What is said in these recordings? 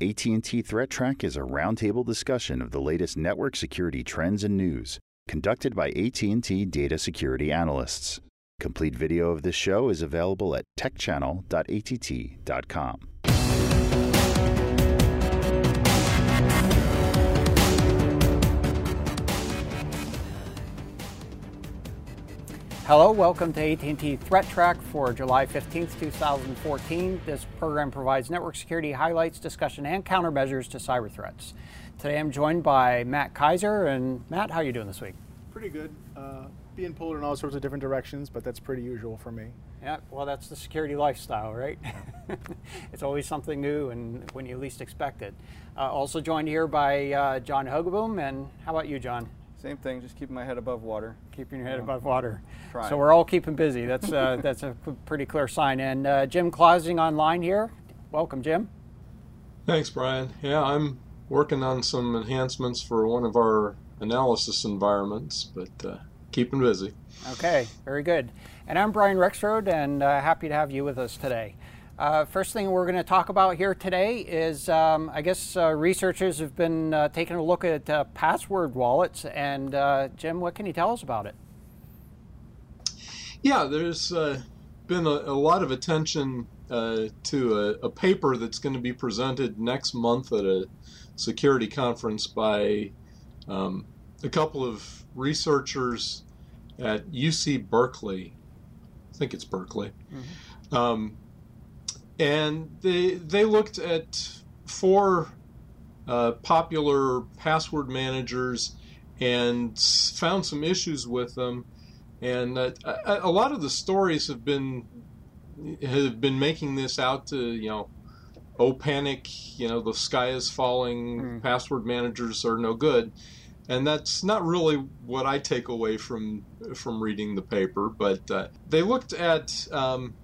AT&T Threat Track is a roundtable discussion of the latest network security trends and news, conducted by AT&T data security analysts. Complete video of this show is available at techchannel.att.com. Hello, welcome to AT&T Threat Track for July 15th, 2014. This program provides network security highlights, discussion, and countermeasures to cyber threats. Today I'm joined by Matt Kaiser. And Matt, how are you doing this week? Pretty good. Uh, being pulled in all sorts of different directions, but that's pretty usual for me. Yeah, well, that's the security lifestyle, right? it's always something new and when you least expect it. Uh, also joined here by uh, John Hogeboom. And how about you, John? Same thing, just keeping my head above water. Keeping your head above water. Trying. So we're all keeping busy. That's uh, that's a pretty clear sign. And uh, Jim Clausing online here. Welcome, Jim. Thanks, Brian. Yeah, I'm working on some enhancements for one of our analysis environments, but uh, keeping busy. Okay, very good. And I'm Brian Rexroad, and uh, happy to have you with us today. Uh, first thing we're going to talk about here today is um, I guess uh, researchers have been uh, taking a look at uh, password wallets. And uh, Jim, what can you tell us about it? Yeah, there's uh, been a, a, lot of attention to a, a, paper that's going to be presented next month at a security conference by um, a couple of researchers at UC Berkeley. I think it's Berkeley. Mm-hmm. Um, and they they looked at four uh, popular password managers and found some issues with them. And uh, a, lot of the stories have been have been making this out to you know, oh panic, you know the sky is falling, mm. password managers are no good, and that's not really what I take away from from reading the paper. But uh, they looked at um,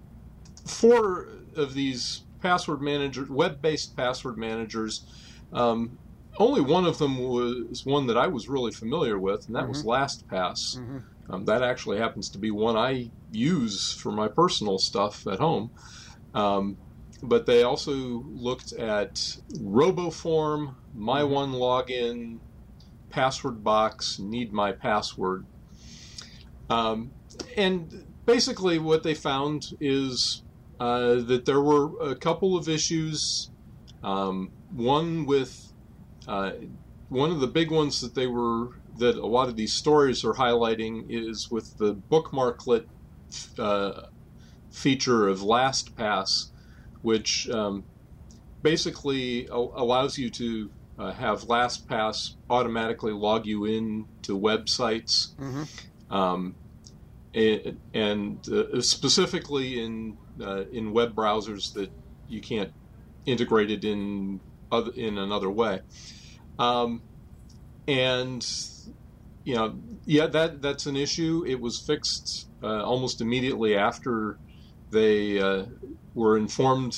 four of these password managers, web-based password managers, um, only one of them was one that I was really familiar with, and that mm-hmm. was LastPass. Mm-hmm. Um, that actually happens to be one I use for my personal stuff at home. Um, but they also looked at RoboForm, My mm-hmm. One Login, Password Box, Need My Password. Um, and basically, what they found is uh, that there were a couple of issues. Um, one with uh, one of the big ones that they were that a lot of these stories are highlighting is with the bookmarklet uh, feature of LastPass, which um, basically allows you to uh, have LastPass automatically log you in to websites. Mm-hmm. Um, and, and uh, specifically in uh, in web browsers that you can't integrate it in other, in another way. Um, and you know, yeah, that that's an issue. It was fixed uh, almost immediately after they uh, were informed.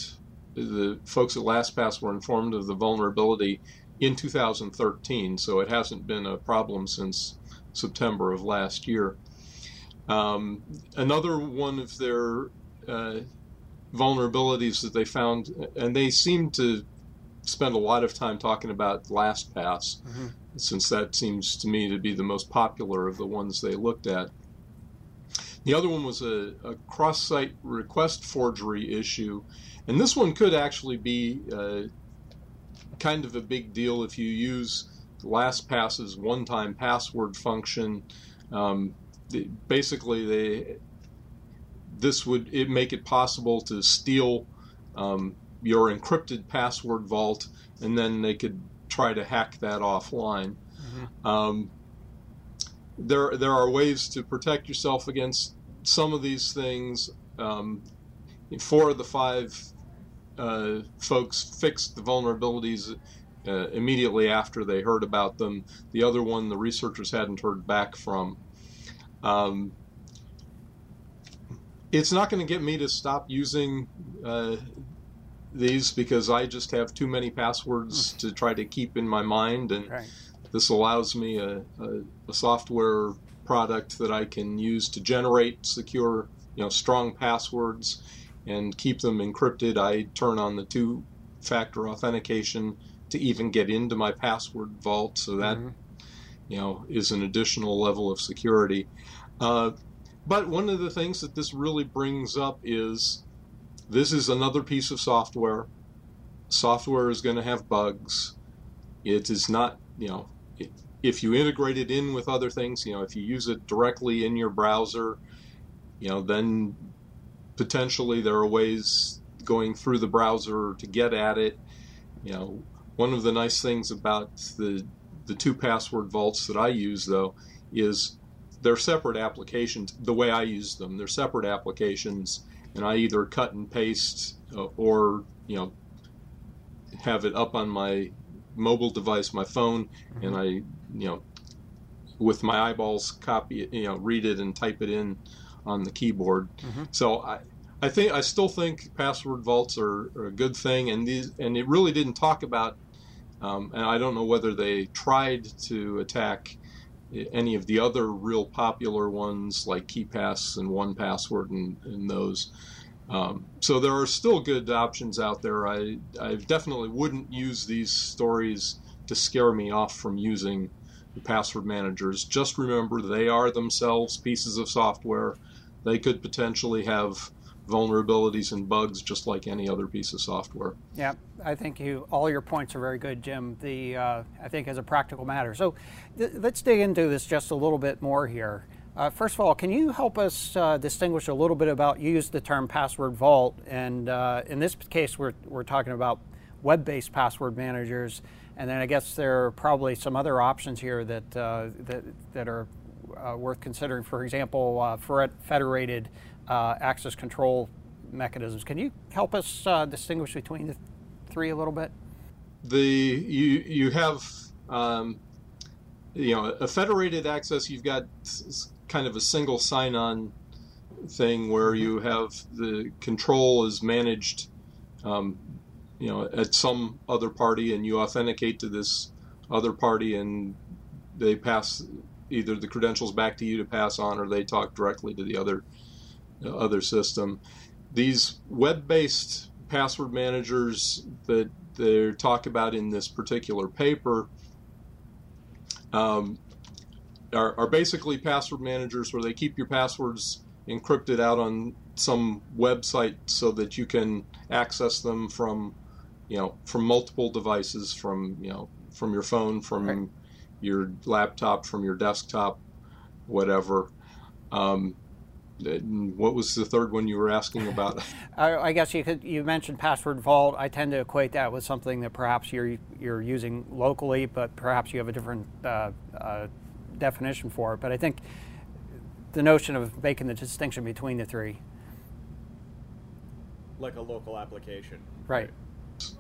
The folks at LastPass were informed of the vulnerability in 2013, so it hasn't been a problem since September of last year. Um, another one of their uh, vulnerabilities that they found, and they seem to spend a lot of time talking about LastPass, mm-hmm. since that seems to me to be the most popular of the ones they looked at. The other one was a, a cross site request forgery issue, and this one could actually be uh, kind of a big deal if you use LastPass's one time password function. Um, basically, they this would it make it possible to steal um, your encrypted password vault, and then they could try to hack that offline. Mm-hmm. Um, there, there are ways to protect yourself against some of these things. Um, four of the five uh, folks fixed the vulnerabilities uh, immediately after they heard about them. The other one, the researchers hadn't heard back from. Um, it's not going to get me to stop using uh, these because I just have too many passwords hmm. to try to keep in my mind, and right. this allows me a, a, a, software product that I can use to generate secure, you know, strong passwords and keep them encrypted. I turn on the two factor authentication to even get into my password vault. So that, mm-hmm. you know, is an additional level of security. Uh, but one of the things that this really brings up is this is another piece of software. Software is going to have bugs. It is not, you know, it, if you integrate it in with other things, you know, if you use it directly in your browser, you know, then potentially there are ways going through the browser to get at it. You know, one of the nice things about the the two password vaults that I use though is they're separate applications. The way I use them, they're separate applications, and I either cut and paste uh, or you know have it up on my mobile device, my phone, and I you know with my eyeballs copy it, you know read it and type it in on the keyboard. Mm-hmm. So I I think I still think password vaults are, are, a good thing, and these and it really didn't talk about. Um, and I don't know whether they tried to attack any of the other real popular ones like KeePass and 1Password and, and those. Um, so there are still good options out there. I, I definitely wouldn't use these stories to scare me off from using the password managers. Just remember they are themselves pieces of software. They could potentially have vulnerabilities and bugs just like any other piece of software. Yeah, I think you all your points are very good, Jim. The uh, I think as a practical matter. So th- let's dig into this just a little bit more here. Uh, first of all, can you help us uh, distinguish a little bit about you used the term password vault, and uh, in this case, we're we're talking about web-based password managers, and then I guess there are probably some other options here that uh, that that are uh, worth considering. For example, federated uh, access control mechanisms. Can you help us uh, distinguish between the three a little bit? The you you have um, you know a federated access. You've got kind of a single sign-on thing where mm-hmm. you have the control is managed um, you know at some other party and you authenticate to this other party and they pass either the credentials back to you to pass on or they talk directly to the other other system. These web-based password managers that they talk about in this particular paper um, are, are, basically password managers where they keep your passwords encrypted out on some website so that you can access them from you know from multiple devices from you know from your phone from right. your laptop from your desktop whatever um, what was the third one you were asking about? I guess you could. You mentioned password vault. I tend to equate that with something that perhaps you're you're using locally, but perhaps you have a different uh, uh, definition for it. But I think the notion of making the distinction between the three, like a local application, right?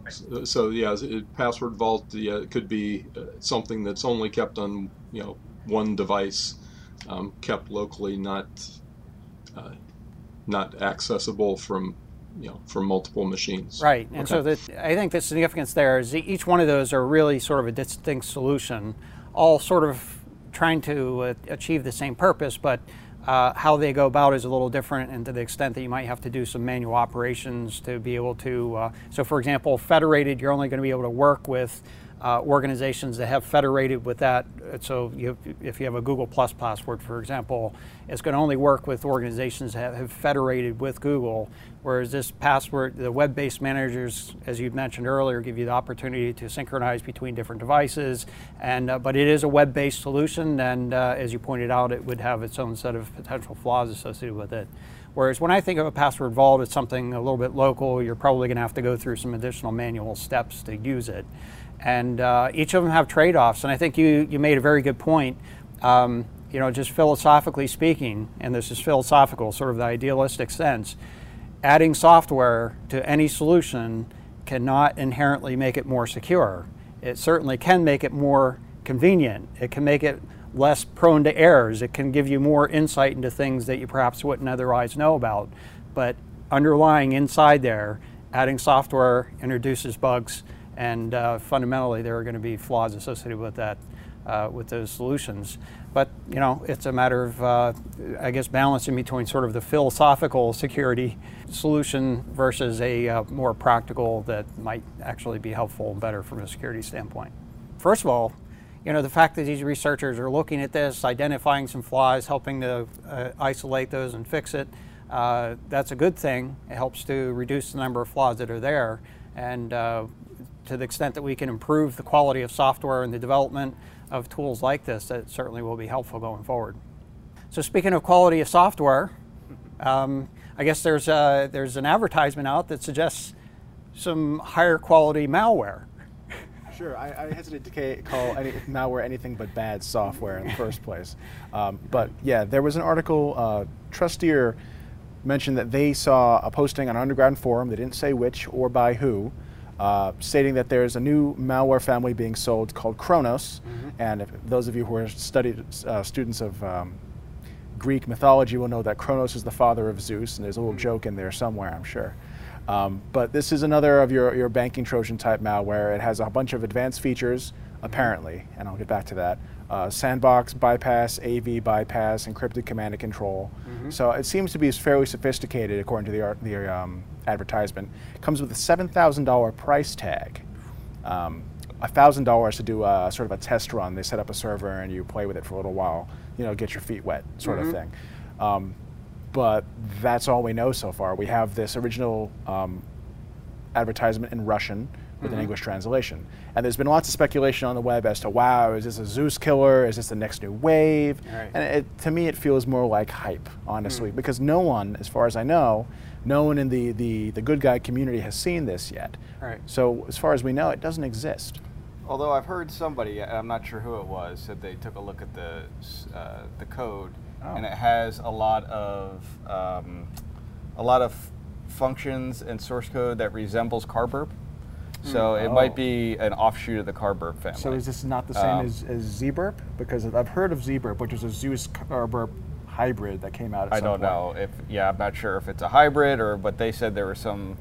So, so yeah, password vault yeah, could be uh, something that's only kept on you know one device, um, kept locally, not uh, not accessible from you know from multiple machines. Right, and okay. so I think the significance there is each one of those are really sort of a distinct solution, all sort of trying to uh, achieve the same purpose, but uh, how they go about is a little different, and to the extent that you might have to do some manual operations to be able to. Uh, so, for example, federated, you're only going to be able to work with uh, organizations that have federated with that. So you, if you have a Google Plus password, for example, it's going to only work with organizations that have federated with Google. Whereas this password, the web-based managers, as you mentioned earlier, give you the opportunity to synchronize between different devices. And uh, but it is a web-based solution, and uh, as you pointed out, it would have its own set of potential flaws associated with it. Whereas when I think of a password vault, it's something a little bit local. You're probably going to have to go through some additional manual steps to use it and uh, each of them have trade-offs. And I think you you made a very good point. Um, you know, just philosophically speaking, and this is philosophical, sort of the idealistic sense. Adding software to any solution cannot inherently make it more secure. It certainly can make it more convenient. It can make it less prone to errors. It can give you more insight into things that you perhaps wouldn't otherwise know about. But underlying inside there, adding software introduces bugs and uh, fundamentally there are going to be flaws associated with that, uh, with those solutions. but you know, it's a matter of, uh, I guess, balancing between sort of the philosophical security solution versus a uh, more practical that might actually be helpful and better from a security standpoint. First of all, you know, the fact that these researchers are looking at this, identifying some flaws, helping to uh, isolate those and fix it, uh, that's a good thing. It helps to reduce the number of flaws that are there. And uh, to the extent that we can improve the quality of software and the development of tools like this, that certainly will be helpful going forward. So speaking of quality of software, um, I guess there's, a, there's an advertisement out that suggests some higher quality malware. Sure, I, I hesitate to call any malware anything but bad software in the first place. Um, but yeah, there was an article, uh, Trusteer mentioned that they saw a posting on an underground forum, they didn't say which or by who, uh, stating that there's a new malware family being sold called Kronos. Mm-hmm. And if, those of you who are studied, uh, students of um, Greek mythology will know that Kronos is the father of Zeus, and there's a little mm-hmm. joke in there somewhere, I'm sure. Um, but this is another of your, your banking Trojan type malware. It has a bunch of advanced features, apparently, and I'll get back to that. Uh, sandbox bypass, AV bypass, encrypted command and control. Mm-hmm. So it seems to be fairly sophisticated according to the, the um, advertisement. Comes with a $7,000 price tag. Um, $1,000 to do a sort of a test run. They set up a server and you play with it for a little while, you know, get your feet wet, sort mm-hmm. of thing. Um, but that's all we know so far. We have this original um, advertisement in Russian with mm-hmm. an English translation. And there's been lots of speculation on the web as to, wow, is this a Zeus killer? Is this the next new wave? Right. And it, to me, it feels more like hype, honestly, mm. because no one, as far as I know, no one in the, the, the good guy community has seen this yet. Right. So as far as we know, it doesn't exist. Although I've heard somebody, I'm not sure who it was, said they took a look at the, uh, the code oh. and it has a lot of um, a lot of functions and source code that resembles Carberp. So mm. it oh. might be an offshoot of the Carberp family. So is this not the same um, as, as Zberp? Because I've heard of Zberp, which is a Zeus Carberp hybrid that came out. I don't point. know if yeah, I'm not sure if it's a hybrid or, but they said there were some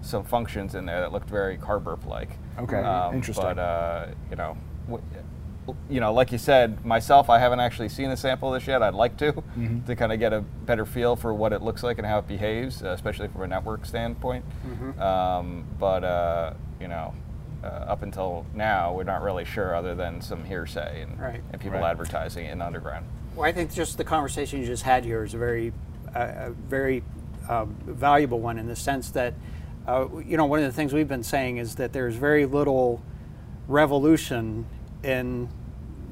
some functions in there that looked very Carberp like. Okay, um, interesting. But uh, you know, you know, like you said, myself, I haven't actually seen a sample of this yet. I'd like to, mm-hmm. to kind of get a better feel for what it looks like and how it behaves, uh, especially from a network standpoint. Mm-hmm. Um, but uh, you know, uh, up until now, we're not really sure, other than some hearsay and, right. and people right. advertising in underground. Well, I think just the conversation you just had here is a very, uh, very um, valuable one in the sense that, uh, you know, one of the things we've been saying is that there's very little revolution in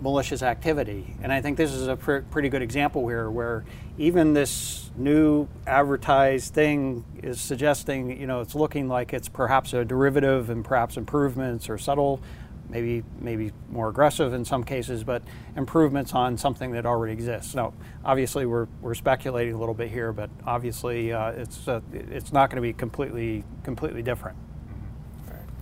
malicious activity. And I think this is a pr- pretty good example here where even this new advertised thing is suggesting, you know, it's looking like it's perhaps a derivative and perhaps improvements or subtle, maybe maybe more aggressive in some cases, but improvements on something that already exists. Now, obviously, we're, we're speculating a little bit here, but obviously, uh, it's uh, it's not going to be completely completely different.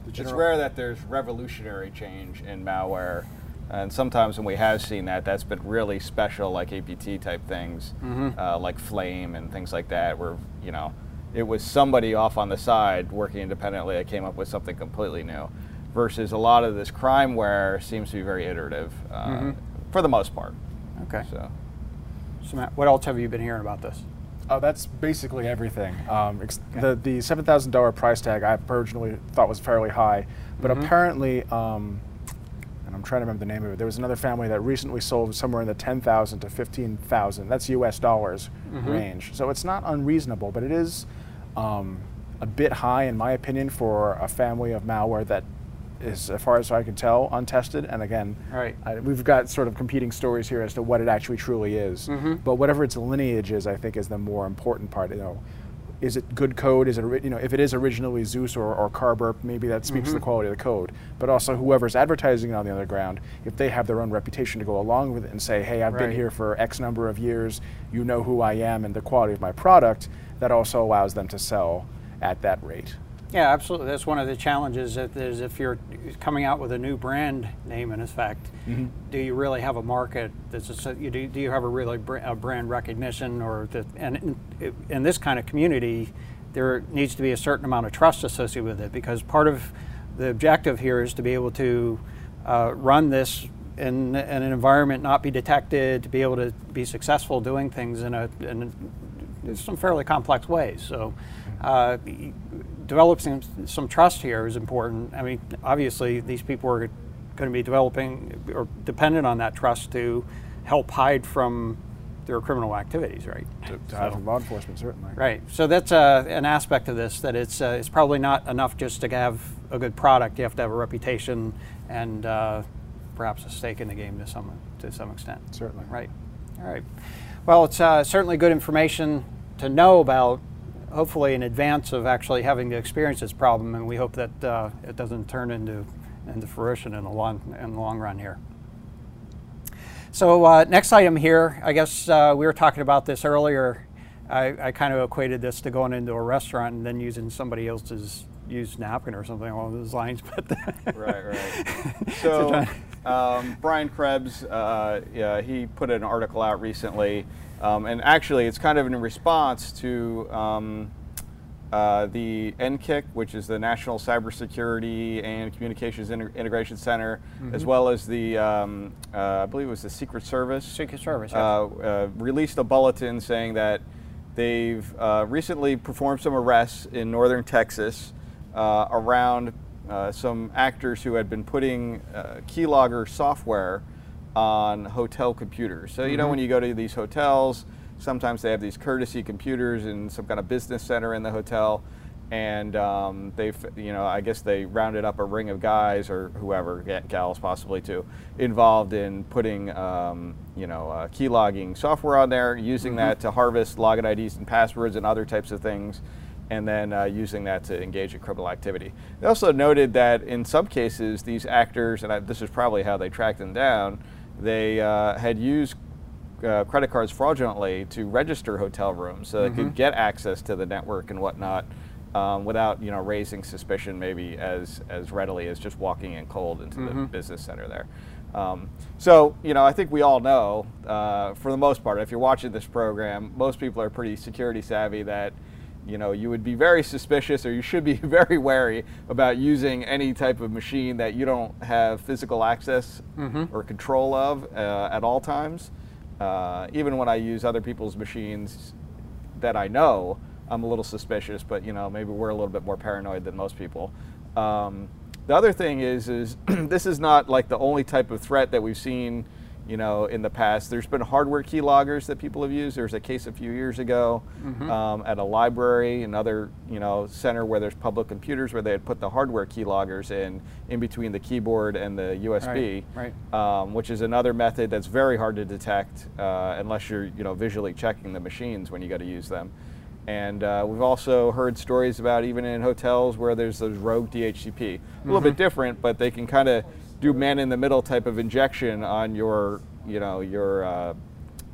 It's rare that there's revolutionary change in malware and sometimes when we have seen that, that's been really special, like APT type things, mm-hmm. uh, like Flame and things like that, where you know it was somebody off on the side working independently that came up with something completely new. Versus a lot of this crimeware seems to be very iterative, uh, mm-hmm. for the most part. Okay. So. so, Matt, what else have you been hearing about this? Oh, that's basically everything. Um, ex- okay. The the seven thousand dollar price tag I originally thought was fairly high, but mm-hmm. apparently. Um, and I'm trying to remember the name of it. There was another family that recently sold somewhere in the 10,000 to 15,000. That's U.S. dollars mm-hmm. range. So it's not unreasonable, but it is um, a bit high, in my opinion, for a family of malware that is, as far as I can tell, untested. And again, right. I, we've got sort of competing stories here as to what it actually truly is. Mm-hmm. But whatever its lineage is, I think, is the more important part. You know, is it good code? Is it you know if it is originally Zeus or, or Carberp, maybe that speaks mm-hmm. to the mm-hmm. quality of the code. But also whoever's advertising it on the other ground, if they have their own reputation to go along with it and say, hey, I've right. been here for X number of years, you know who I am and the quality of my product, that also allows them to sell at that rate. Yeah, absolutely. That's one of the challenges. Is if you're coming out with a new brand name, in effect, mm-hmm. do you really have a market? That's a, do, do you have a really a brand recognition, or that? And in, in this kind of community, there needs to be a certain amount of trust associated with it because part of the objective here is to be able to uh, run this in, in, an environment not be detected, to be able to be successful doing things in, a, in some fairly complex ways. So, uh, developing some trust here is important. I mean, obviously, these people are going to be developing or dependent on that trust to help hide from their criminal activities, right? To, to hide from law enforcement, certainly. Right. So that's uh, an aspect of this that it's uh, it's probably not enough just to have a good product. You have to have a reputation and uh, perhaps a stake in the game to some to some extent. Certainly. Right. All right. Well, it's uh, certainly good information to know about. Hopefully, in advance of actually having to experience this problem, and we hope that uh, it doesn't turn into into fruition in the long in the long run here. So uh, next item here, I guess uh, we were talking about this earlier. I, I, kind of equated this to going into a restaurant and then using somebody else's used napkin or something along those lines. But right, right. So um, Brian Krebs, uh, yeah, he put an article out recently, um, and actually it's kind of in response to um, uh, the NCCIC, which is the National Cybersecurity and Communications Integration Center, mm-hmm. as well as the, um, uh, I believe it was the Secret Service. Secret Service, uh, uh released a bulletin saying that they've uh, recently performed some arrests in northern Texas uh, around some actors who had been putting keylogger software on hotel computers. So, you mm-hmm. know, when you go to these hotels, sometimes they have these courtesy computers in some kind of business center in the hotel and um, they've you know i guess they rounded up a ring of guys or whoever gals possibly too involved in putting um, you know uh, key logging software on there using mm-hmm. that to harvest login ids and passwords and other types of things and then uh, using that to engage in criminal activity. They also noted that in some cases, these actors, and I, this is probably how they tracked them down, they uh, had used uh, credit cards fraudulently to register hotel rooms so they mm-hmm. could get access to the network and whatnot um, without you know raising suspicion maybe as as readily as just walking in cold into mm-hmm. the business center there. Um, so you know I think we all know uh, for the most part if you're watching this program most people are pretty security savvy that you know you would be very suspicious or you should be very wary about using any type of machine that you don't have physical access mm-hmm. or control of uh, at all times uh, even when I use other people's machines that I know, I'm a little suspicious. But you know, maybe we're a little bit more paranoid than most people. Um, the other thing is, is this is not like the only type of threat that we've seen you know, in the past. There's been hardware keyloggers that people have used. There's a case a few years ago mm-hmm. um, at a library, another, you know, center where there's public computers where they had put the hardware keyloggers in, in between the keyboard and the USB, right, right. Um, which is another method that's very hard to detect uh, unless you're, you know, visually checking the machines when you got to use them. And uh, we've also heard stories about even in hotels where there's those rogue DHCP. A mm-hmm. little bit mm-hmm. different, but they can kind of do man in the middle type of injection on your you know your uh,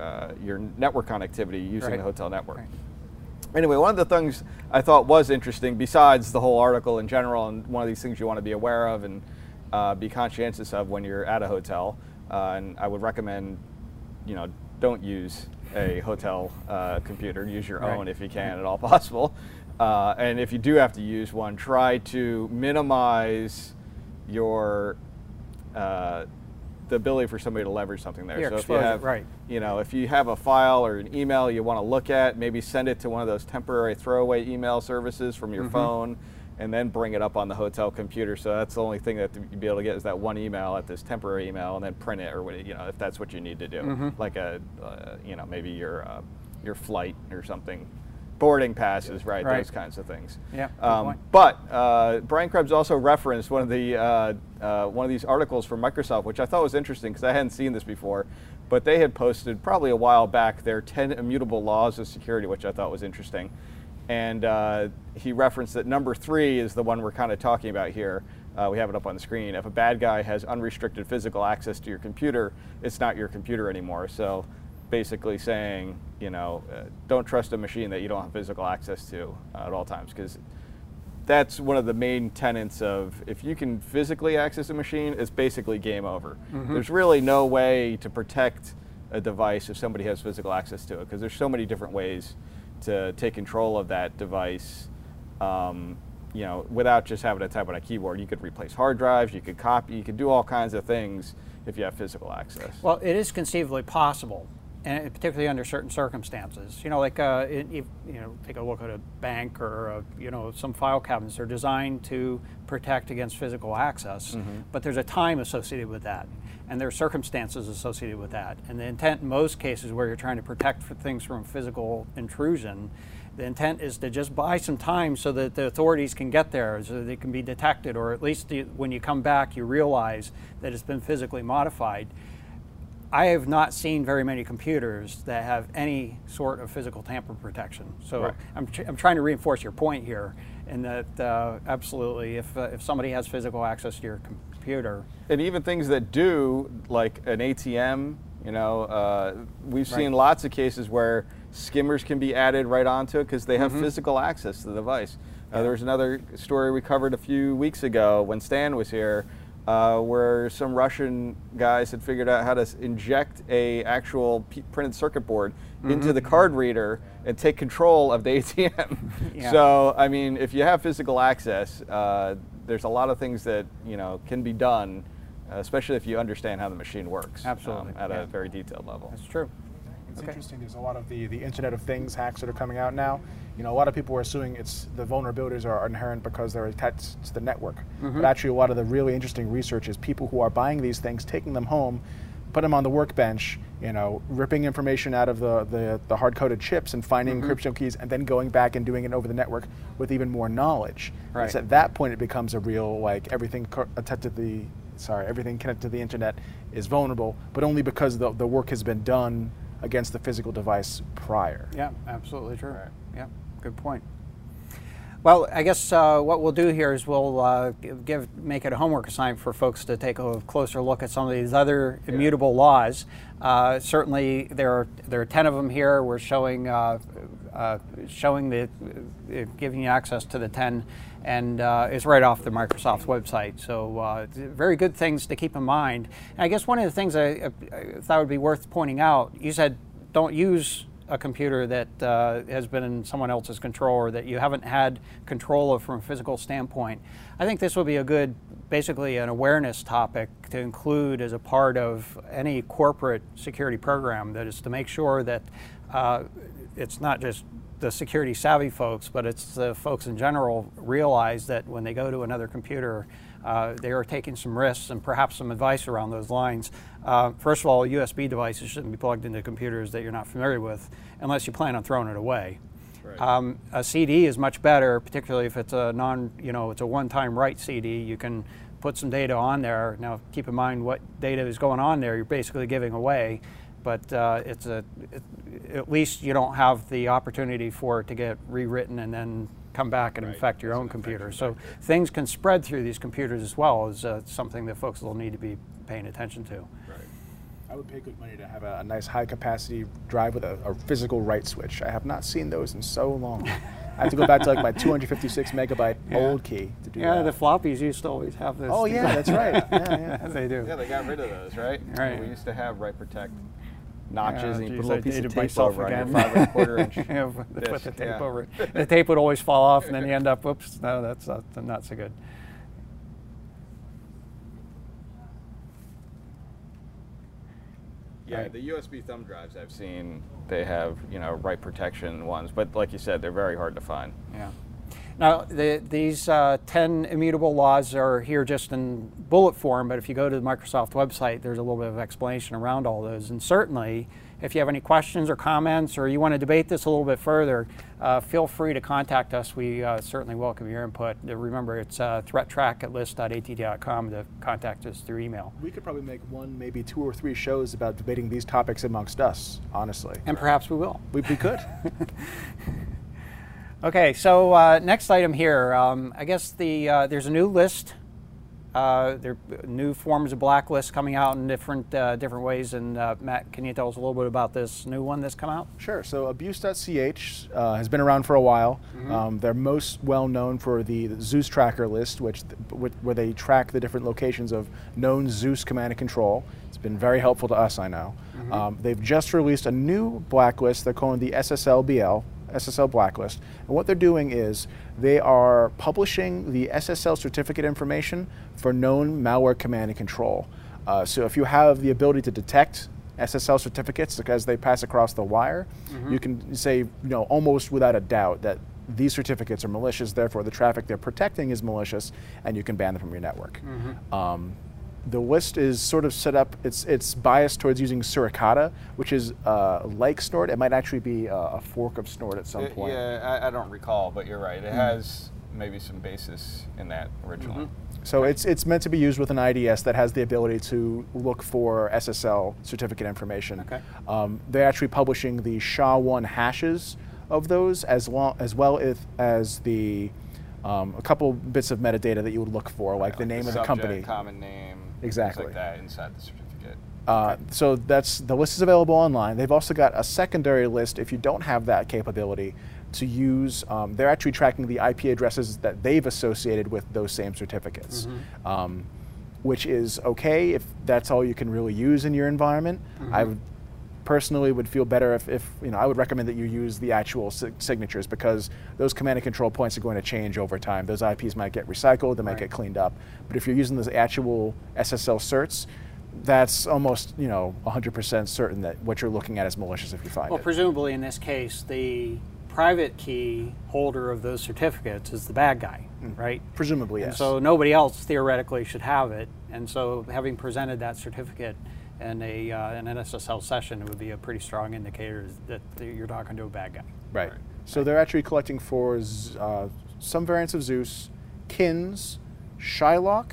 uh, your network connectivity using right. the hotel network. Right. Anyway, one of the things I thought was interesting, besides the whole article in general, and one of these things you want to be aware of and uh, be conscientious of when you're at a hotel, uh, and I would recommend, you know, don't use a hotel uh, computer. Use your right. own if you can at all possible. Uh, and if you do have to use one, try to minimize your uh, the ability for somebody to leverage something there. so if you have, right. you know, if you have a file or an email you want to look at, maybe send it to one of those temporary throwaway email services from your mm-hmm. phone, and then bring it up on the hotel computer. So that's the only thing that you'd be able to get is that one email at this temporary email, and then print it or what you know if that's what you need to do, mm-hmm. like a, uh, you know, maybe your uh, your flight or something boarding passes, right, right, Those kinds of things. Yeah. Um, but uh, Brian Krebs also referenced one of the uh, uh, one of these articles from Microsoft, which I thought was interesting because I hadn't seen this before. But they had posted probably a while back their 10 immutable laws of security, which I thought was interesting. And uh, he referenced that number three is the one we're kind of talking about here. Uh, we have it up on the screen. If a bad guy has unrestricted physical access to your computer, it's not your computer anymore. So basically saying, you know, uh, don't trust a machine that you don't have physical access to uh, at all times, because that's one of the main tenets of if you can physically access a machine, it's basically game over. Mm-hmm. There's really no way to protect a device if somebody has physical access to it, because there's so many different ways to take control of that device. Um, you know, without just having to type on a keyboard, you could replace hard drives, you could copy, you could do all kinds of things if you have physical access. Well, it is conceivably possible, and particularly under certain circumstances. You know, like uh, it, you know, take a look at a bank or a, you know some file cabinets. They're designed to protect against physical access, mm-hmm. but there's a time associated with that, and there are circumstances associated with that. And the intent in most cases where you're trying to protect things from physical intrusion the intent is to just buy some time so that the authorities can get there, so that they can be detected, or at least when you come back, you realize that it's been physically modified. I have not seen very many computers that have any sort of physical tamper protection. So right. I'm, tr- I'm trying to reinforce your point here, in that uh, absolutely, if, uh, if somebody has physical access to your computer. And even things that do, like an ATM, you know, uh, we've right. seen lots of cases where skimmers can be added right onto it because they have mm-hmm. physical access to the device. Uh, there was another story we covered a few weeks ago when Stan was here, uh, where some Russian guys had figured out how to inject a actual p- printed circuit board mm-hmm. into the card reader and take control of the ATM. yeah. So, I mean, if you have physical access, uh, there's a lot of things that you know can be done, especially if you understand how the machine works. Absolutely, um, at yeah. a very detailed level. That's true. It's okay. interesting. There's a lot of the, the Internet of Things hacks that are coming out now. You know, a lot of people are assuming it's the vulnerabilities are inherent because they're attached to the network. Mm-hmm. But actually, a lot of the really interesting research is people who are buying these things, taking them home, put them on the workbench, you know, ripping information out of the, the, the hard-coded chips and finding mm-hmm. encryption keys, and then going back and doing it over the network with even more knowledge. Right. It's at that point it becomes a real like everything attached to the sorry everything connected to the internet is vulnerable, but only because the, the work has been done against the physical device prior. Yeah, absolutely true. Right. Yeah, good point. Well, I guess uh, what we'll do here is we'll uh, give make it a homework assignment for folks to take a closer look at some of these other yeah. immutable laws. Uh, certainly, there are there are ten of them here. We're showing uh, uh, showing the uh, giving you access to the ten, and it's right off the Microsoft website. So, very good things to keep in mind. And I guess one of the things I, I thought would be worth pointing out. You said don't use a computer that uh, has been in someone else's control or that you haven't had control of from a physical standpoint. I think this will be a good, basically an awareness topic to include as a part of any corporate security program that is to make sure that uh, it's not just the security savvy folks, but it's the folks in general realize that when they go to another computer, uh, they are taking some risks and perhaps some advice around those lines. Uh, first of all, USB devices shouldn't be plugged into computers that you're not familiar with unless you plan on throwing it away. Right. Um, a CD is much better, particularly if it's a non, you know, it's a one-time write CD. You can put some data on there. Now, keep in mind what data is going on there. You're basically giving away, but uh, it's a, it, at least you don't have the opportunity for it to get rewritten and then come back and right. infect your own computer. So things can spread through these computers as well as uh, something that folks will need to be paying attention to. Right. I would pay good money to have a, a nice high capacity drive with a, a, physical write switch. I have not seen those in so long. I have to go back to like my 256 megabyte yeah. old key to do yeah, that. Yeah, the floppies used to always have this. Oh yeah, that's right. Yeah, yeah. they do. Yeah, they got rid of those, right? Right. We used to have write protect notches yeah, and you oh, put a little piece of tape over again. on your five and a quarter inch yeah, Put the tape yeah. over it. The tape would always fall off, and then you end up, whoops, no, that's not, not so good. Yeah, right. the USB thumb drives I've seen, they have you know write protection ones, but like you said, they're very hard to find. Yeah. Now, the, these uh, 10 immutable laws are here just in bullet form, but if you go to the Microsoft website, there's a little bit of explanation around all those. And certainly, if you have any questions or comments or you want to debate this a little bit further, uh, feel free to contact us. We uh, certainly welcome your input. Uh, remember, it's uh, threattrack at to contact us through email. We could probably make one, maybe two or three shows about debating these topics amongst us, honestly. And perhaps we will. We, we could. Okay, so uh, next item here. Um, I guess the uh, there's a new list. Uh, there are new forms of blacklist coming out in different uh, different ways. And uh, Matt, can you tell us a little bit about this new one that's come out? Sure. So abuse.ch uh, has been around for a while. Mm-hmm. Um, they're most well known for the Zeus tracker list, which where they track the different locations of known Zeus command and control. It's been very helpful to us, I know. Mm-hmm. Um, they've just released a new blacklist. They're calling the SSLBL SSL blacklist. And what they're doing is they are publishing the SSL certificate information for known malware command and control. Uh, so if you have the ability to detect SSL certificates as they pass across the wire, mm-hmm. you can say, you know, almost without a doubt that these certificates are malicious. Therefore, the traffic they're protecting is malicious, and you can ban them from your network. Mm-hmm. Um, the list is sort of set up. It's it's biased towards using Suricata, which is uh, like Snort. It might actually be a, a fork of Snort at some it, point. Yeah, I, I, don't recall, but you're right. It mm-hmm. has maybe some basis in that originally. Mm-hmm. So it's it's meant to be used with an IDS that has the ability to look for SSL certificate information. Okay. Um, they're actually publishing the SHA-1 hashes of those as well as well as, as the um, a couple bits of metadata that you would look for, like the name the of the company, common name, exactly like that inside the certificate. Uh. So that's the list is available online. They've also got a secondary list if you don't have that capability to use. Um, they're actually tracking the IP addresses that they've associated with those same certificates, mm-hmm. um, which is okay if that's all you can really use in your environment. Mm-hmm. I would personally would feel better if, if, you know I would recommend that you use the actual si- signatures because those command and control points are going to change over time. Those IPs might get recycled, they might right. get cleaned up. But if you're using those actual SSL certs, that's almost you know 100% certain that what you're looking at is malicious if you find well, it. Well, presumably in this case, the private key holder of those certificates is the bad guy, mm. right? Presumably, yes. And so nobody else theoretically should have it. And so having presented that certificate in a uh, an SSL session, it would be a pretty strong indicator that you're talking to a bad guy. Right. right. So they're actually collecting for uh, some variants of Zeus, Kins, Shylock,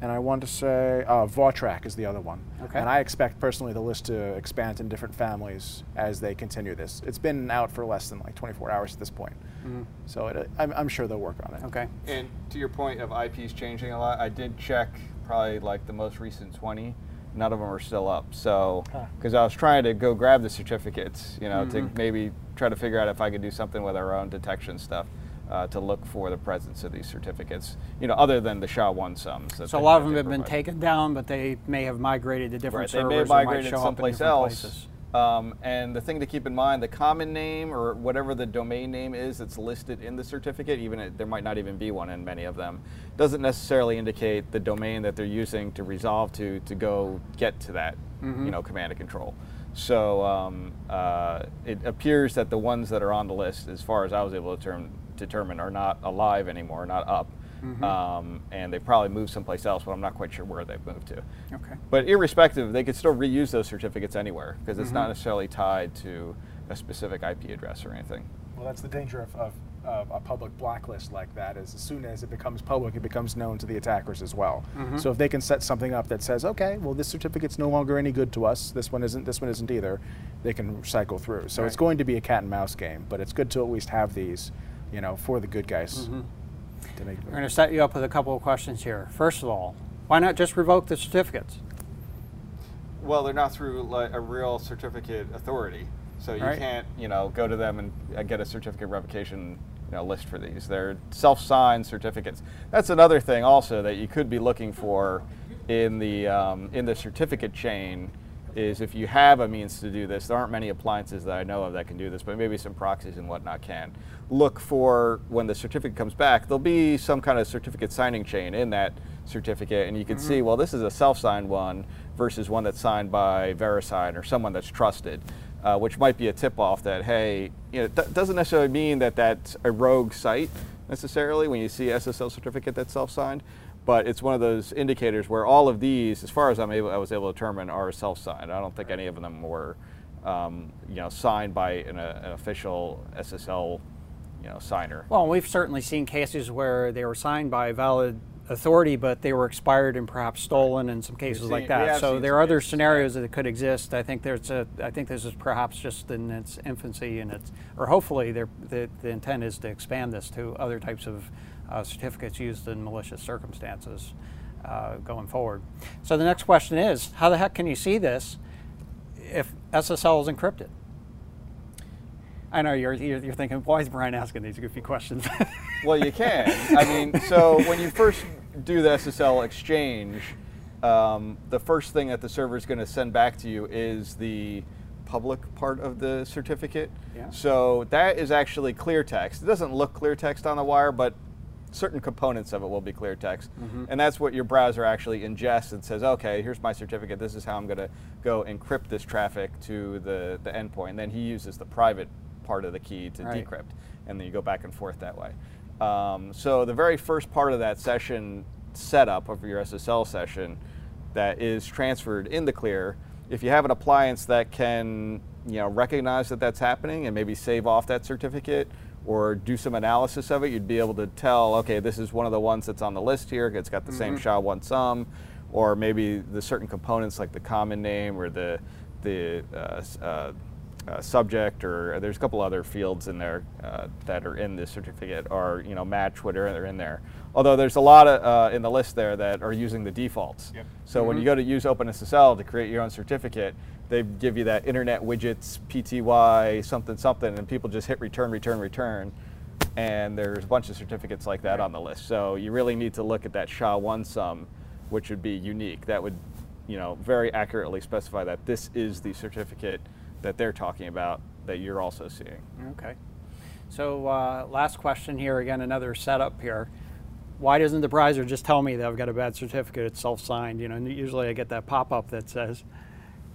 and I want to say uh, Vawtrak is the other one. Okay. And I expect personally the list to expand in different families as they continue this. It's been out for less than like 24 hours at this point, mm-hmm. so it, I'm, I'm, sure they'll work on it. Okay. And to your point of IPs changing a lot, I did check probably like the most recent 20. None of them are still up. So, because. I was trying to go grab the certificates, you know, mm-hmm. to maybe try to figure out if I could do something with our own detection stuff uh, to look for the presence of these certificates, you know, other than the SHA-1 sums. So a lot of them have been taken down, but they may have migrated to different right, servers. They may have migrated someplace else. Um, and the thing to keep in mind, the common name or whatever the domain name is that's listed in the certificate, even it, there might not even be one in many of them, doesn't necessarily indicate the domain that they're using to resolve to to go get to that, mm-hmm. you know, command and control. So um, uh, it appears that the ones that are on the list, as far as I was able to determine, determine are not alive anymore, not up. Mm-hmm. Um, and they probably moved someplace else, but I'm not quite sure where they've moved to. Okay. But irrespective, they could still reuse those certificates anywhere because it's mm-hmm. not necessarily tied to a specific IP address or anything. Well, that's the danger of, of, of, a public blacklist like that. Is as soon as it becomes public, it becomes known to the attackers as well. Mm-hmm. So if they can set something up that says, okay, well, this certificate's no longer any good to us. This one isn't. This one isn't either. They can cycle through. So right. it's going to be a cat and mouse game, but it's good to at least have these you know, for the good guys. Mm-hmm. To make We're going to set you up with a couple of questions here. First of all, why not just revoke the certificates? Well, they're not through like a real certificate authority, so you right. can't, you know, go to them and uh, get a certificate revocation you know, list for these. They're self-signed certificates. That's another thing also that you could be looking for in the um, in the certificate chain is if you have a means to do this, there aren't many appliances that I know of that can do this, but maybe some proxies and whatnot can. Look for when the certificate comes back, there'll be some kind of certificate signing chain in that certificate, and you can mm-hmm. see, well, this is a self signed one versus one that's signed by VeriSign or someone that's trusted. Uh, which might be a tip off that, hey, you know, th- doesn't necessarily mean that that's a rogue site necessarily when you see SSL certificate that's self signed, but it's one of those indicators where all of these, as far as I'm able, I was able to determine, are self-signed. I don't think any of them were, um, you know, signed by an, uh, an, official SSL, you know, signer. Well, we've certainly seen cases where they were signed by a valid authority, but they were expired and perhaps stolen in some cases seen, like that. So there are other scenarios that could exist. I think there's a. I think this is perhaps just in its infancy, and it's or hopefully the the intent is to expand this to other types of uh, certificates used in malicious circumstances uh, going forward. So the next question is, how the heck can you see this if SSL is encrypted? I know you're, you're thinking, why is Brian asking these goofy questions? well, you can. I mean, so when you first do the SSL exchange, um, the first thing that the server is going to send back to you is the public part of the certificate. Yeah. So that is actually clear text. It doesn't look clear text on the wire, but certain components of it will be clear text. Mm-hmm. And that's what your browser actually ingests and says, okay, here's my certificate. This is how I'm going to go encrypt this traffic to the, the endpoint. And then he uses the private part of the key to right. decrypt. And then you go back and forth that way. Um, so the very first part of that session setup of your SSL session that is transferred in the clear, if you have an appliance that can you know recognize that that's happening and maybe save off that certificate or do some analysis of it, you'd be able to tell, okay, this is one of the ones that's on the list here. It's got the mm-hmm. same SHA-1 sum, or maybe the certain components like the common name or the the uh, uh, uh, subject, or there's a couple other fields in there uh, that are in this certificate, are you know match what are in there. Although there's a lot of, uh, in the list there that are using the defaults. Yep. So mm-hmm. when you go to use OpenSSL to create your own certificate, they give you that internet widgets, PTY, something, something, and people just hit return, return, return. And there's a bunch of certificates like that on the list. So you really need to look at that SHA-1 sum, which would be unique. That would, you know, very accurately specify that this is the certificate that they're talking about that you're also seeing. Okay. So uh, last question here, again, another setup here. Why doesn't the browser just tell me that I've got a bad certificate, it's self-signed? You know, usually I get that pop-up that says,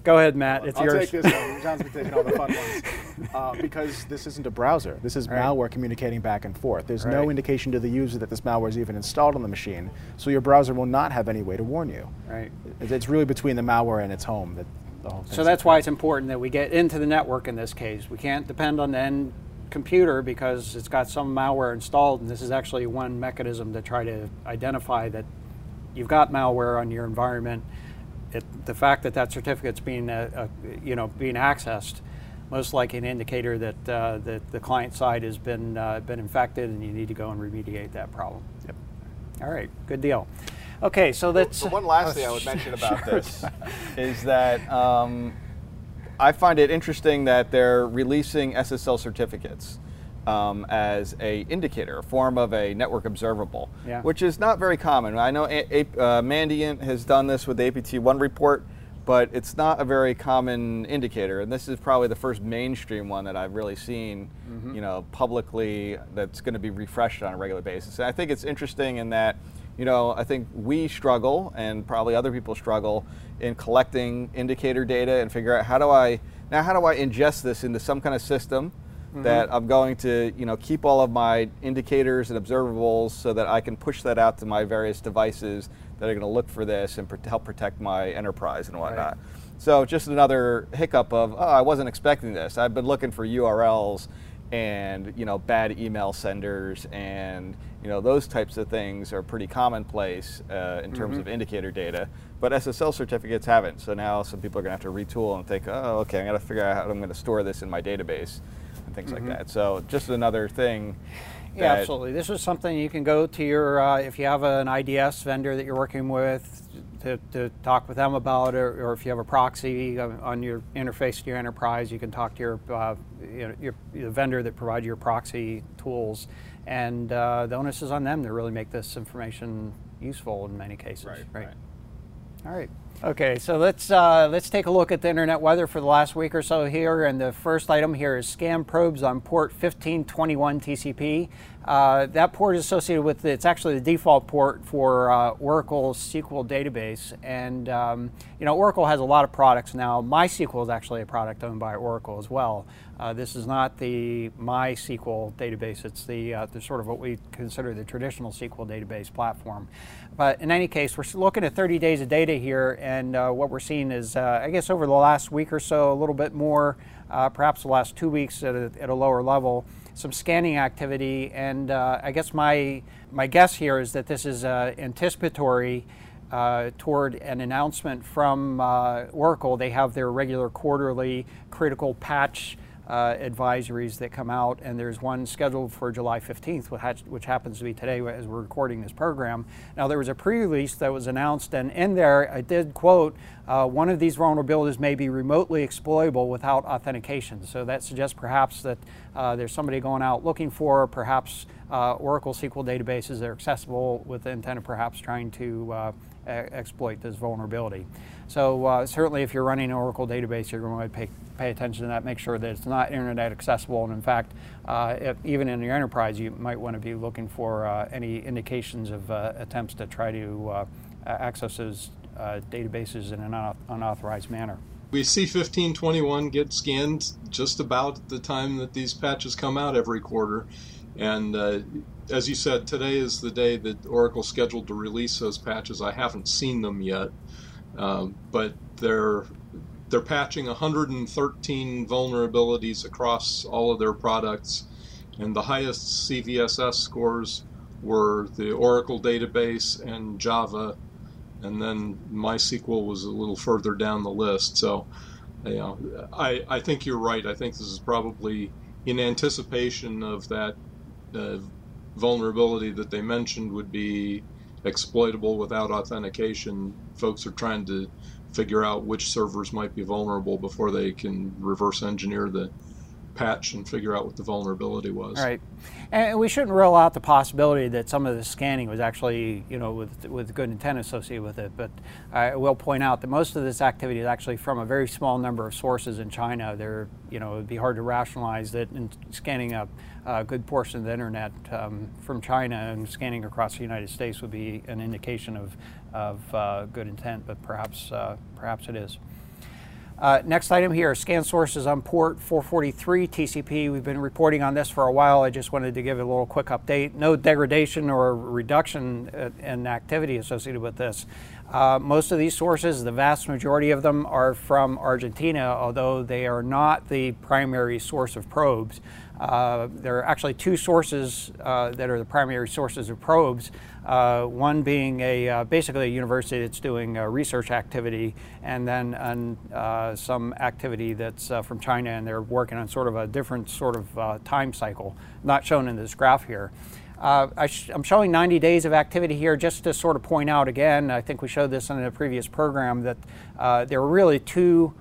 Go ahead, Matt. It's I'll yours. take this one. John's been taking all the fun ones. Uh, because this isn't a browser. This is right. malware communicating back and forth. There's right. no indication to the user that this malware is even installed on the machine, so your browser will not have any way to warn you. Right. It's really between the malware and its home that the whole So that's why it's important that we get into the network in this case. We can't depend on the end computer because it's got some malware installed, and this is actually one mechanism to try to identify that you've got malware on your environment it, the fact that that certificate's being, uh, uh, you know, being accessed, most likely an indicator that uh, that the client side has been uh, been infected, and you need to go and remediate that problem. Yep. All right. Good deal. Okay, so that's. So one last thing I would mention about sure. this is that um, I find it interesting that they're releasing SSL certificates um, as a indicator, a form of a network observable, yeah. which is not very common. I know a- a- uh, Mandiant has done this with the APT1 report, but it's not a very common indicator. And this is probably the first mainstream one that I've really seen, mm-hmm. you know, publicly that's going to be refreshed on a regular basis. And I think it's interesting in that, you know, I think we struggle, and probably other people struggle, in collecting indicator data and figure out how do I now how do I ingest this into some kind of system mm-hmm. that I'm going to you know keep all of my indicators and observables so that I can push that out to my various devices that are going to look for this and help protect my enterprise and whatnot. Right. So just another hiccup of oh I wasn't expecting this. I've been looking for URLs and you know bad email senders and you know those types of things are pretty commonplace uh, in terms mm-hmm. of indicator data but ssl certificates haven't so now some people are going to have to retool and think oh okay i'm going to figure out how i'm going to store this in my database and things mm-hmm. like that. So just another thing. Yeah, absolutely. This is something you can go to your, uh, if you have an IDS vendor that you're working with, to, to talk with them about it, or if you have a proxy on your interface to your enterprise, you can talk to your, uh, you know, your, your vendor that provides your proxy tools. And uh, the onus is on them to really make this information useful in many cases. Right. right. right. All right. Okay, so let's uh, let's take a look at the internet weather for the last week or so here. And the first item here is scam probes on port 1521 TCP. Uh, that port is associated with it's actually the default port for uh, Oracle SQL database. And um, you know Oracle has a lot of products now. MySQL is actually a product owned by Oracle as well. Uh, this is not the MySQL database. It's the, uh, the sort of what we consider the traditional SQL database platform. But in any case, we're looking at 30 days of data here, and uh, what we're seeing is, I guess, over the last week or so, a little bit more, perhaps the last two weeks at a, at a, lower level, some scanning activity. And uh, I guess my, my guess here is that this is anticipatory. Uh, toward an announcement from uh, Oracle. They have their regular quarterly critical patch uh, advisories that come out, and there's one scheduled for July 15th, which, happens to be today as we're recording this program. Now, there was a pre release that was announced, and in there I did quote uh, one of these vulnerabilities may be remotely exploitable without authentication. So that suggests perhaps that uh, there's somebody going out looking for perhaps uh, Oracle SQL databases that are accessible with the intent of perhaps trying to uh, exploit this vulnerability. So certainly if you're running an Oracle database, you're going to pay, pay attention to that, make sure that it's not internet accessible. And in fact, uh, if, even in your enterprise, you might want to be looking for uh, any indications of uh, attempts to try to uh, access those uh, databases in an unauthorized manner. We see 1521 get scanned just about the time that these patches come out every quarter. And uh, as you said, today is the day that Oracle scheduled to release those patches. I haven't seen them yet, um, but they're they're patching 113 vulnerabilities across all of their products, and the highest CVSS scores were the Oracle database and Java, and then MySQL was a little further down the list. So, you know, I I think you're right. I think this is probably in anticipation of that uh, vulnerability that they mentioned would be exploitable without authentication. Folks are trying to figure out which servers might be vulnerable before they can reverse engineer the patch and figure out what the vulnerability was. Right. And we shouldn't rule out the possibility that some of the scanning was actually, you know, with, with good intent associated with it. But I will point out that most of this activity is actually from a very small number of sources in China. There, you know, it would be hard to rationalize that in scanning a, a good portion of the internet um, from China and scanning across the United States would be an indication of, of uh, good intent, but perhaps, uh, perhaps it is. Uh, next item here, scan sources on port 443 TCP. We've been reporting on this for a while. I just wanted to give a little quick update. No degradation or reduction uh, in activity associated with this. Uh, most of these sources, the vast majority of them, are from Argentina, although they are not the primary source of probes. Uh, there are actually two sources uh, that are the primary sources of probes. Uh, one being a uh, basically a university that's doing research activity, and then uh, some activity that's uh, from China, and they're working on sort of a different sort of time cycle, not shown in this graph here. I am showing 90 days of activity here just to sort of point out again, I think we showed this in a previous program, that there are really two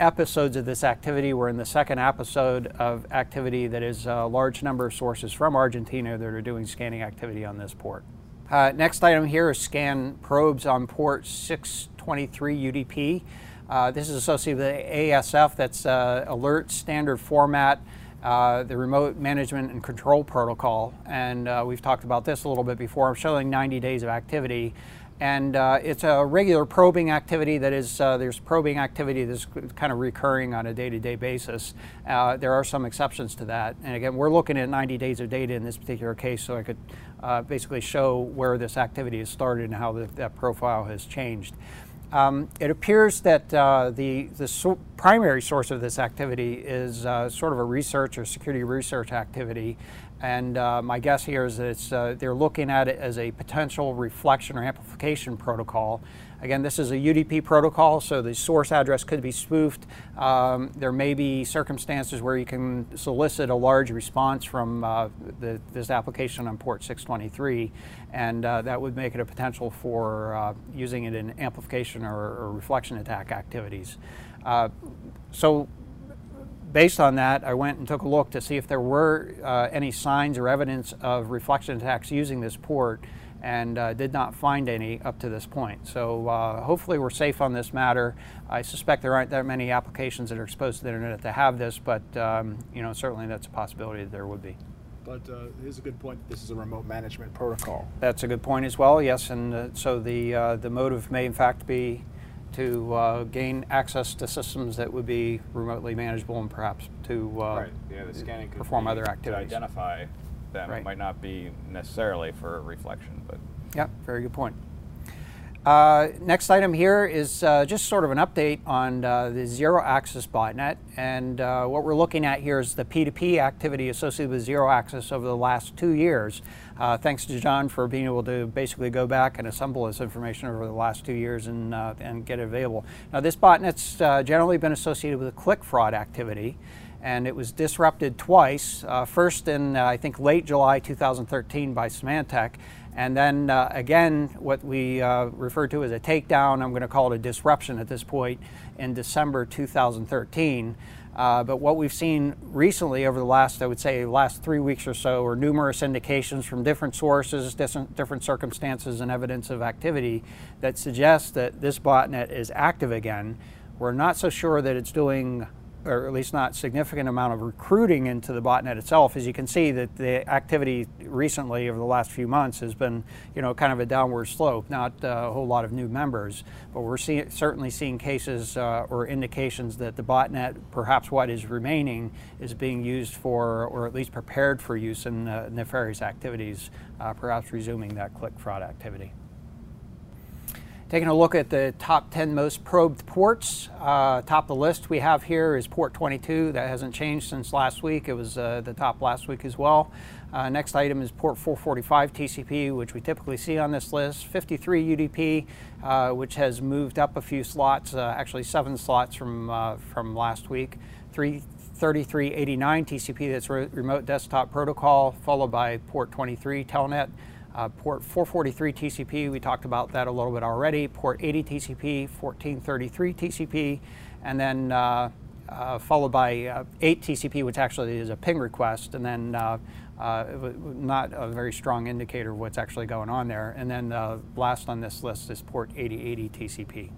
episodes of this activity. We're in the second episode of activity that is a large number of sources from Argentina that are doing scanning activity on this port. Uh, next item here is scan probes on port 623 UDP. Uh, this is associated with ASF, that's uh, Alert Standard Format, uh, the Remote Management and Control Protocol. And uh, we've talked about this a little bit before. I'm showing 90 days of activity. And uh, it's a regular probing activity that is, uh, there's probing activity that's kind of recurring on a day to day basis. Uh, there are some exceptions to that. And again, we're looking at 90 days of data in this particular case, so I could uh, basically show where this activity has started and how the, that profile has changed. Um, it appears that uh, the, the so primary source of this activity is uh, sort of a research or security research activity. And uh, my guess here is that uh, they're looking at it as a potential reflection or amplification protocol. Again, this is a UDP protocol, so the source address could be spoofed. Um, there may be circumstances where you can solicit a large response from uh, the, this application on port 623, and uh, that would make it a potential for uh, using it in amplification or, or reflection attack activities. Uh, so based on that, I went and took a look to see if there were uh, any signs or evidence of reflection attacks using this port and uh, did not find any up to this point. So uh, hopefully we're safe on this matter. I suspect there aren't that many applications that are exposed to the internet to have this, but um, you know certainly that's a possibility that there would be. But uh, it is a good point. This is a remote management protocol. That's a good point as well. Yes, and uh, so the uh, the motive may in fact be to uh, gain access to systems that would be remotely manageable and perhaps to right. yeah, the scanning perform other activities. To identify them. Right. It might not be necessarily for reflection, but. Yeah, very good point. Uh, next item here is uh, just sort of an update on uh, the ZeroAccess botnet. And uh, what we're looking at here is the P2P activity associated with ZeroAccess over the last two years. Uh, thanks to John for being able to basically go back and assemble this information over the last two years and, and get it available. Now, this botnet's generally been associated with a click fraud activity and it was disrupted twice. Uh, first in, uh, I think, late July 2013 by Symantec, And then uh, again, what we uh, refer to as a takedown, I'm going to call it a disruption at this point, in December 2013. Uh, but what we've seen recently over the last, I would say, last three weeks or so, are numerous indications from different sources, different, different circumstances, and evidence of activity that suggests that this botnet is active again. We're not so sure that it's doing or at least not significant amount of recruiting into the botnet itself. As you can see, that the activity recently over the last few months has been, you know, kind of a downward slope. Not uh, a whole lot of new members, but we're see certainly seeing cases uh, or indications that the botnet, perhaps what is remaining, is being used for, or at least prepared for use in uh, nefarious activities, uh, perhaps resuming that click fraud activity. Taking a look at the top 10 most probed ports, uh, top of the list we have here is port 22. That hasn't changed since last week. It was uh, the top last week as well. Uh, next item is port 445 TCP, which we typically see on this list. 53 UDP, uh, which has moved up a few slots, uh, actually seven slots from, uh, from last week. 3389 TCP, that's re remote desktop protocol, followed by port 23 Telnet. Uh, port 443 TCP, we talked about that a little bit already. Port 80 TCP, 1433 TCP, and then uh, uh, followed by uh, 8 TCP, which actually is a ping request, and then uh, uh, not a very strong indicator of what's actually going on there. And then last on this list is port 8080 TCP.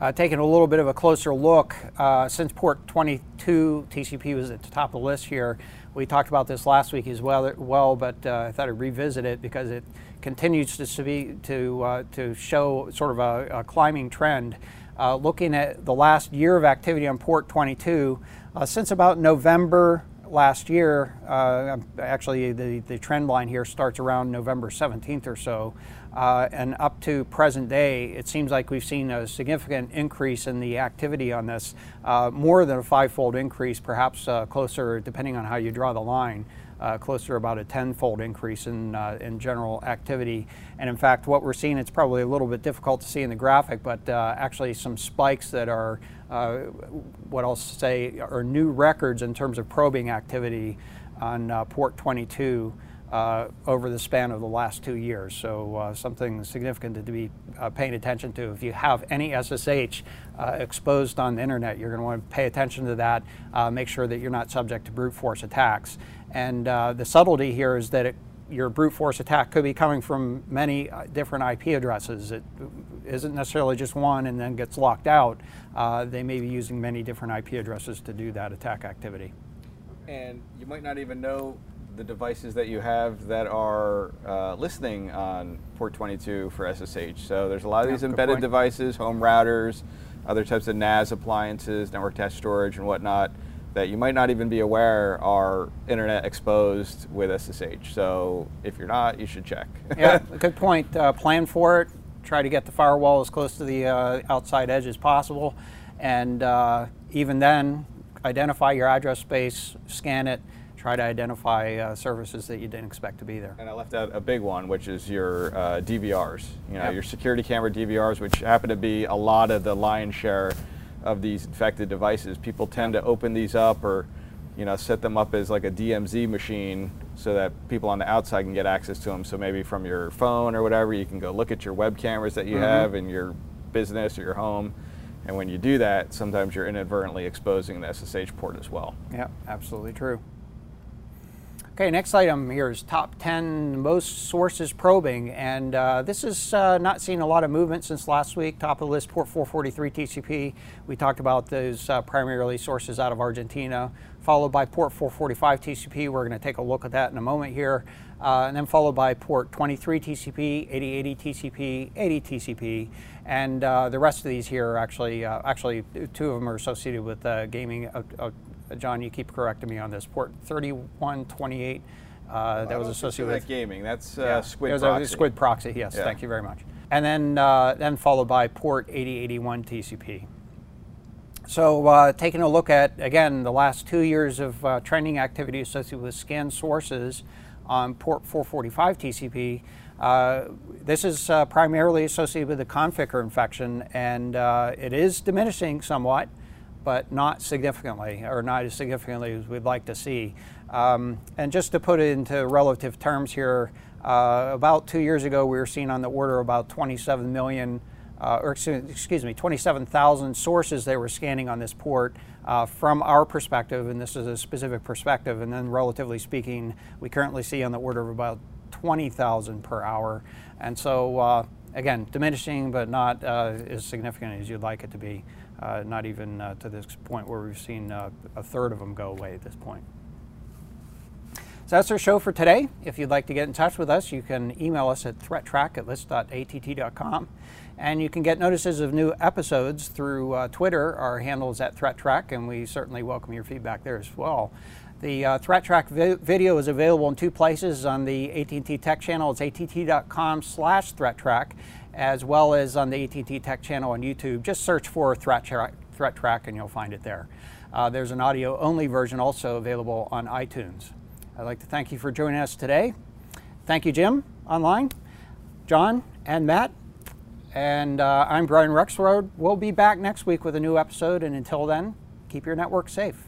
Uh, taking a little bit of a closer look, uh, since port 22 TCP was at the top of the list here, we talked about this last week as well, well but uh, I thought I'd revisit it because it continues to, be, to, uh, to show sort of a, a climbing trend. Uh, looking at the last year of activity on port 22, uh, since about November last year, actually the, the trend line here starts around November 17th or so, uh, and up to present day, it seems like we've seen a significant increase in the activity on this, uh, more than a five-fold increase, perhaps uh, closer, depending on how you draw the line, uh, closer about a tenfold increase in, uh, in general activity. And in fact, what we're seeing, it's probably a little bit difficult to see in the graphic, but uh, actually some spikes that are, what I'll say, are new records in terms of probing activity on port 22 uh, over the span of the last two years. So uh, something significant to be uh, paying attention to. If you have any SSH uh, exposed on the internet, you're going to want to pay attention to that. Uh, make sure that you're not subject to brute force attacks. And uh, the subtlety here is that it, your brute force attack could be coming from many different IP addresses. It isn't necessarily just one and then gets locked out. they may be using many different IP addresses to do that attack activity. And you might not even know the devices that you have that are uh, listening on port 22 for SSH. So there's a lot of these embedded devices, home routers, other types of NAS appliances, network attached storage and whatnot that you might not even be aware are internet exposed with SSH. So if you're not, you should check. yeah, good point. Uh, plan for it. Try to get the firewall as close to the uh, outside edge as possible. And uh, even then, identify your address space, scan it, try to identify uh, services that you didn't expect to be there. And I left out a big one, which is your uh, DVRs. You know, yep. your security camera DVRs, which happen to be a lot of the lion's share of these infected devices. People tend to open these up or, you know, set them up as like a DMZ machine so that people on the outside can get access to them. So maybe from your phone or whatever, you can go look at your web cameras that you mm -hmm. have in your business or your home. And when you do that, sometimes you're inadvertently exposing the SSH port as well. Yeah, absolutely true. Okay, next item here is top 10 most sources probing, and uh, this is uh, not seen a lot of movement since last week. Top of the list, port 443 TCP. We talked about those uh, primarily sources out of Argentina, followed by port 445 TCP. We're going to take a look at that in a moment here, uh, and then followed by port 23 TCP, 8080 TCP, 80 TCP, and uh, the rest of these here are actually uh, actually two of them are associated with gaming John, you keep correcting me on this. Port 3128. Uh, that was associated with gaming. That's uh, yeah, Squid proxy. Squid proxy. Yes, yeah. thank you very much. And then uh, then followed by port 8081 TCP. So uh, taking a look at again the last two years of uh, trending activity associated with scan sources on port 445 TCP. Uh, this is uh, primarily associated with the Conficker infection, and uh, it is diminishing somewhat but not significantly, or not as significantly as we'd like to see. Um, and just to put it into relative terms here, Uh, about two years ago, we were seeing on the order of about 27 million, uh, or excuse me, 27,000 sources they were scanning on this port. Uh, from our perspective, and this is a specific perspective, and then relatively speaking, we currently see on the order of about 20,000 per hour. And so, uh, again, diminishing, but not uh, as significant as you'd like it to be. Uh, not even uh, to this point where we've seen uh, a third of them go away at this point. So that's our show for today. If you'd like to get in touch with us, you can email us at threattrack at list.att.com. And you can get notices of new episodes through uh, Twitter. Our handle is at threattrack, and we certainly welcome your feedback there as well. The uh, ThreatTrack vi- video is available in two places on the AT&T Tech channel. It's att.com slash ThreatTrack, as well as on the AT&T Tech channel on YouTube. Just search for Threat Track and you'll find it there. Uh, there's an audio-only version also available on iTunes. I'd like to thank you for joining us today. Thank you, Jim, online, John, and Matt. And uh, I'm Brian Rexroad. We'll be back next week with a new episode, and until then, keep your network safe.